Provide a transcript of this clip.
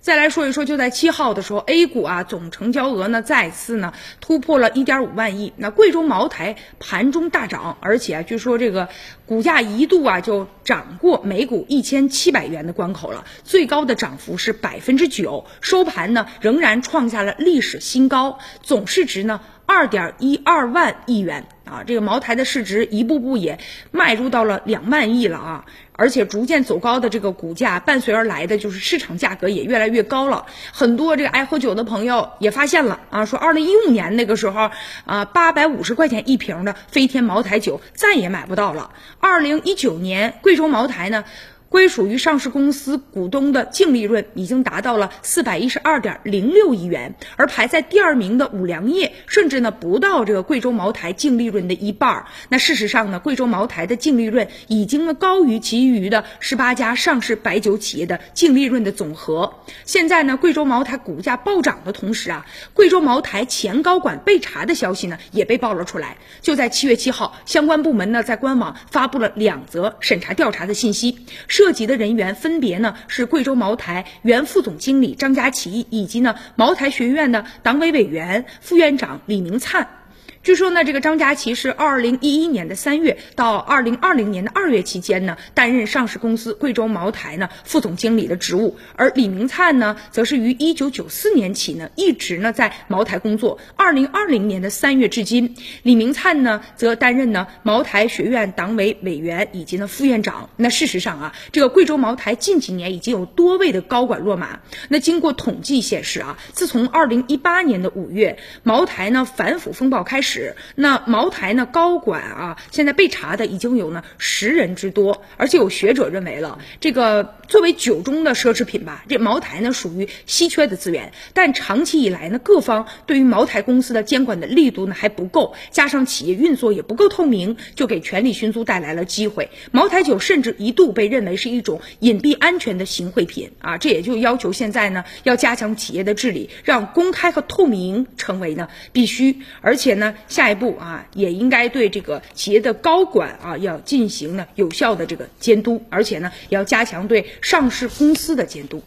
再来说一说，就在七号的时候，A 股啊总成交额呢再次呢突破了一点五万亿。那贵州茅台盘中大涨，而且啊据说这个股价一度啊就涨过每股一千七百元的关口了，最高的涨幅是百分之九，收盘呢仍然创下了历史新高，总市值呢二点一二万亿元。啊，这个茅台的市值一步步也迈入到了两万亿了啊！而且逐渐走高的这个股价，伴随而来的就是市场价格也越来越高了。很多这个爱喝酒的朋友也发现了啊，说二零一五年那个时候啊，八百五十块钱一瓶的飞天茅台酒再也买不到了。二零一九年，贵州茅台呢？归属于上市公司股东的净利润已经达到了四百一十二点零六亿元，而排在第二名的五粮液甚至呢不到这个贵州茅台净利润的一半儿。那事实上呢，贵州茅台的净利润已经呢高于其余的十八家上市白酒企业的净利润的总和。现在呢，贵州茅台股价暴涨的同时啊，贵州茅台前高管被查的消息呢也被爆了出来。就在七月七号，相关部门呢在官网发布了两则审查调查的信息。涉及的人员分别呢是贵州茅台原副总经理张佳琪，以及呢茅台学院的党委委员、副院长李明灿。据说呢，这个张家齐是二零一一年的三月到二零二零年的二月期间呢，担任上市公司贵州茅台呢副总经理的职务，而李明灿呢，则是于一九九四年起呢，一直呢在茅台工作。二零二零年的三月至今，李明灿呢，则担任呢茅台学院党委委员以及呢副院长。那事实上啊，这个贵州茅台近几年已经有多位的高管落马。那经过统计显示啊，自从二零一八年的五月，茅台呢反腐风暴开始。是，那茅台呢？高管啊，现在被查的已经有呢十人之多，而且有学者认为了，这个作为酒中的奢侈品吧，这茅台呢属于稀缺的资源，但长期以来呢，各方对于茅台公司的监管的力度呢还不够，加上企业运作也不够透明，就给权力寻租带来了机会。茅台酒甚至一度被认为是一种隐蔽安全的行贿品啊，这也就要求现在呢要加强企业的治理，让公开和透明成为呢必须，而且呢。下一步啊，也应该对这个企业的高管啊，要进行呢有效的这个监督，而且呢，要加强对上市公司的监督。